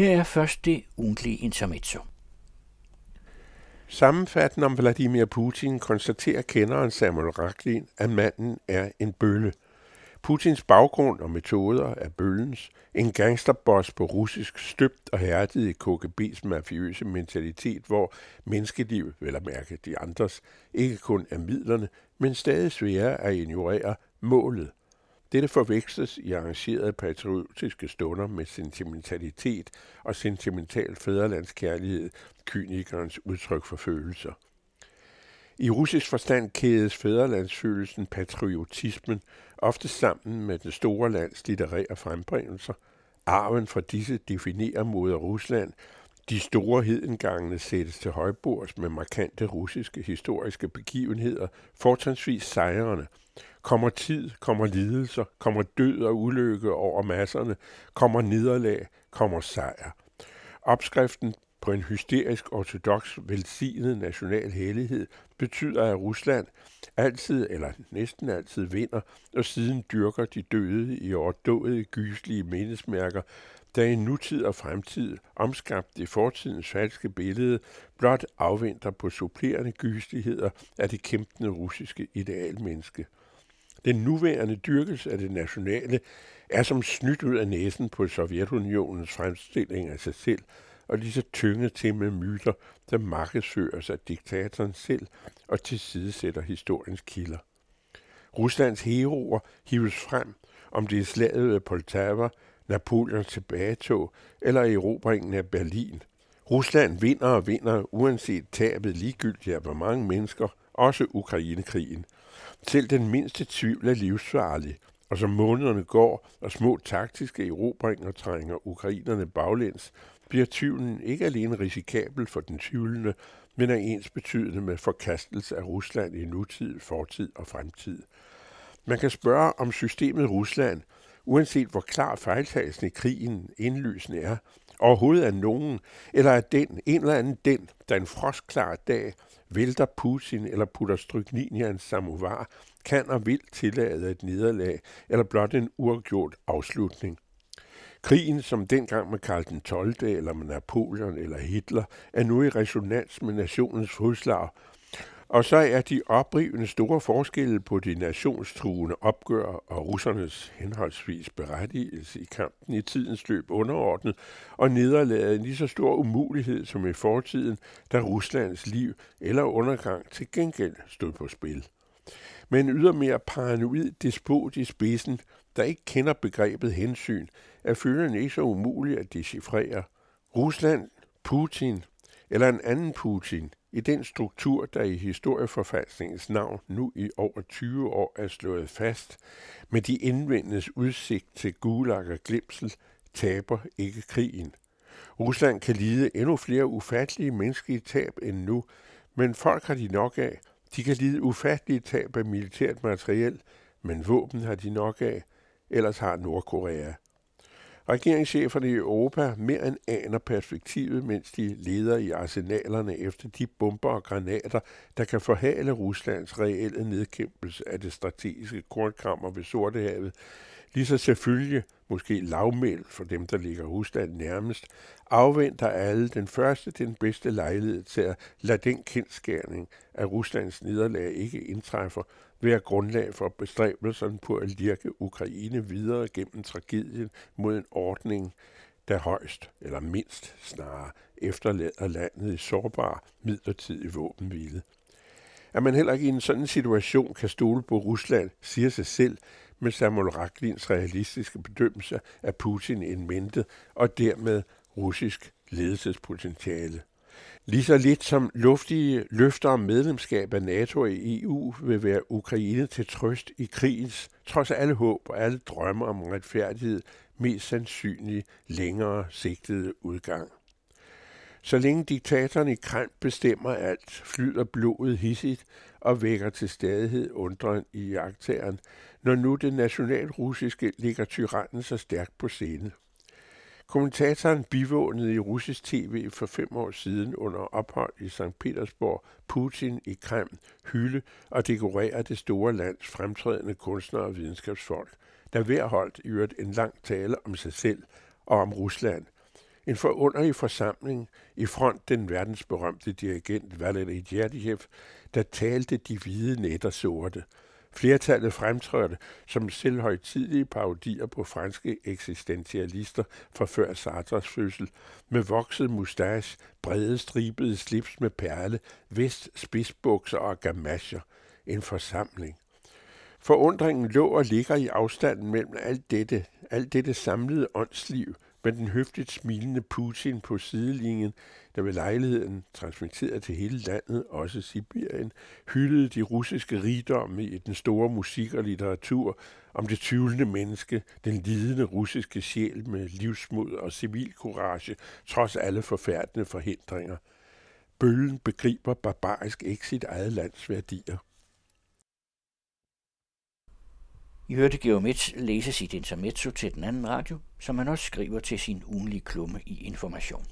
Her er først det ugentlige intermezzo. Sammenfattende om Vladimir Putin konstaterer kenderen Samuel Raklin, at manden er en bølle. Putins baggrund og metoder er bøllens, en gangsterboss på russisk, støbt og hærdet i KGB's mafiøse mentalitet, hvor menneskeliv, vel at mærke de andres, ikke kun er midlerne, men stadig sværere at ignorere målet. Dette forveksles i arrangerede patriotiske stunder med sentimentalitet og sentimental fædrelandskærlighed, kynikernes udtryk for følelser. I russisk forstand kædes fædrelandsfølelsen patriotismen ofte sammen med det store lands litterære frembringelser. Arven fra disse definerer mod Rusland. De store hedengangene sættes til højbords med markante russiske historiske begivenheder, fortrinsvis sejrene. Kommer tid, kommer lidelser, kommer død og ulykke over masserne, kommer nederlag, kommer sejr. Opskriften på en hysterisk ortodox velsignet national hellighed betyder, at Rusland altid eller næsten altid vinder, og siden dyrker de døde i overdåede gyslige mindesmærker, der i nutid og fremtid, omskabt i fortidens falske billede, blot afventer på supplerende gysligheder af det kæmpende russiske idealmenneske. Den nuværende dyrkelse af det nationale er som snydt ud af næsen på Sovjetunionens fremstilling af sig selv, og lige så tynget til med myter, der markedsføres af diktatoren selv og tilsidesætter historiens kilder. Ruslands heroer hives frem, om det er slaget ved Poltava, Napoleons tilbagetog eller erobringen af Berlin. Rusland vinder og vinder, uanset tabet ligegyldigt af hvor mange mennesker, også Ukrainekrigen. Selv den mindste tvivl er livsfarlig, og som månederne går, og små taktiske erobringer trænger ukrainerne baglæns, bliver tvivlen ikke alene risikabel for den tvivlende, men er ens betydende med forkastelse af Rusland i nutid, fortid og fremtid. Man kan spørge, om systemet Rusland, uanset hvor klar fejltagelsen i krigen indlysende er, overhovedet er nogen, eller er den, en eller anden den, der en frostklar dag vælter Putin eller putter strykninja en samovar, kan og vil tillade et nederlag eller blot en uafgjort afslutning. Krigen, som dengang med Karl den 12. eller med Napoleon eller Hitler, er nu i resonans med nationens fodslag, og så er de oprivende store forskelle på de nationstruende opgør og russernes henholdsvis berettigelse i kampen i tidens løb underordnet, og nederlaget en lige så stor umulighed som i fortiden, da Ruslands liv eller undergang til gengæld stod på spil. Men ydermere paranoid despot i spidsen, der ikke kender begrebet hensyn, er følgende ikke så umuligt at decifrere. Rusland, Putin eller en anden Putin i den struktur, der i historieforfalskningens navn nu i over 20 år er slået fast, med de indvendes udsigt til gulag og glemsel, taber ikke krigen. Rusland kan lide endnu flere ufattelige menneskelige tab end nu, men folk har de nok af. De kan lide ufattelige tab af militært materiel, men våben har de nok af, ellers har Nordkorea. Regeringscheferne i Europa mere end aner perspektivet, mens de leder i arsenalerne efter de bomber og granater, der kan forhale Ruslands reelle nedkæmpelse af det strategiske kornkammer ved Sortehavet, lige så selvfølgelig, måske lavmæld for dem, der ligger husstand nærmest, afventer alle den første, den bedste lejlighed til at lade den kendskærning, at Ruslands nederlag ikke indtræffer, være grundlag for bestræbelserne på at lirke Ukraine videre gennem tragedien mod en ordning, der højst, eller mindst snarere, efterlader landet i sårbar midlertidig våbenhvile. At man heller ikke i en sådan situation kan stole på Rusland, siger sig selv, med Samuel Raklins realistiske bedømmelse af Putin en mente, og dermed russisk ledelsespotentiale. Lige så lidt som luftige løfter om medlemskab af NATO og EU vil være Ukraine til trøst i krigens, trods alle håb og alle drømme om retfærdighed, mest sandsynlig længere sigtede udgang. Så længe diktatoren i Kreml bestemmer alt, flyder blodet hissigt og vækker til stadighed undren i jagttageren, når nu det nationalrussiske ligger tyrannen så stærkt på scene. Kommentatoren bivånede i russisk tv for fem år siden under ophold i St. Petersborg Putin i Kreml hylde og dekorere det store lands fremtrædende kunstnere og videnskabsfolk, der hver holdt i øvrigt en lang tale om sig selv og om Rusland. En forunderlig forsamling i front den verdensberømte dirigent Valery Djerdjev, der talte de hvide nætter sorte. Flertallet fremtrådte som selvhøjtidige parodier på franske eksistentialister fra før Sartres fødsel, med vokset mustache, brede stribede slips med perle, vest, spidsbukser og gamasjer. En forsamling. Forundringen lå og ligger i afstanden mellem alt dette, alt dette samlede åndsliv, med den høfligt smilende Putin på sidelinjen, der ved lejligheden, transmitteret til hele landet, også Sibirien, hyldede de russiske rigdomme i den store musik og litteratur om det tvivlende menneske, den lidende russiske sjæl med livsmod og civilcourage, trods alle forfærdende forhindringer. Bøllen begriber barbarisk ikke sit eget lands værdier. I hørte Geomets læse sit intermezzo til den anden radio, som han også skriver til sin ugenlige klumme i Information.